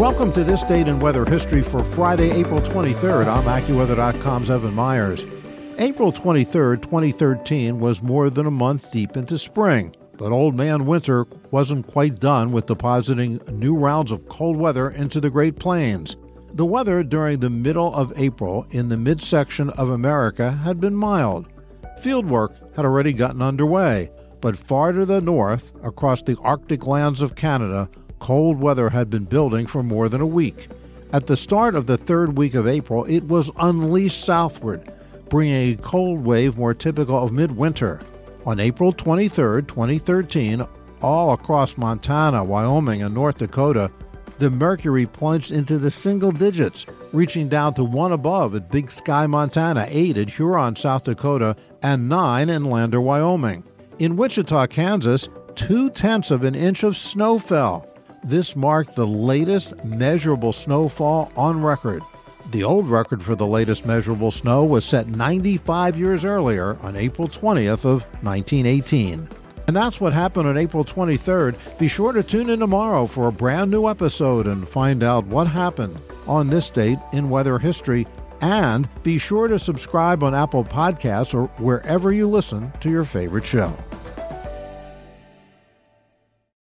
Welcome to this date in weather history for Friday, April 23rd. I'm AccuWeather.com's Evan Myers. April 23, 2013 was more than a month deep into spring, but Old Man Winter wasn't quite done with depositing new rounds of cold weather into the Great Plains. The weather during the middle of April in the midsection of America had been mild. Fieldwork had already gotten underway, but far to the north, across the Arctic lands of Canada, cold weather had been building for more than a week. At the start of the third week of April, it was unleashed southward, bringing a cold wave more typical of midwinter. On April 23, 2013, all across Montana, Wyoming, and North Dakota, the mercury plunged into the single digits, reaching down to one above at Big Sky, Montana, 8 at Huron, South Dakota, and 9 in Lander, Wyoming. In Wichita, Kansas, two tenths of an inch of snow fell. This marked the latest measurable snowfall on record. The old record for the latest measurable snow was set 95 years earlier on April 20th of 1918. And that's what happened on April 23rd. Be sure to tune in tomorrow for a brand new episode and find out what happened on this date in weather history. And be sure to subscribe on Apple Podcasts or wherever you listen to your favorite show.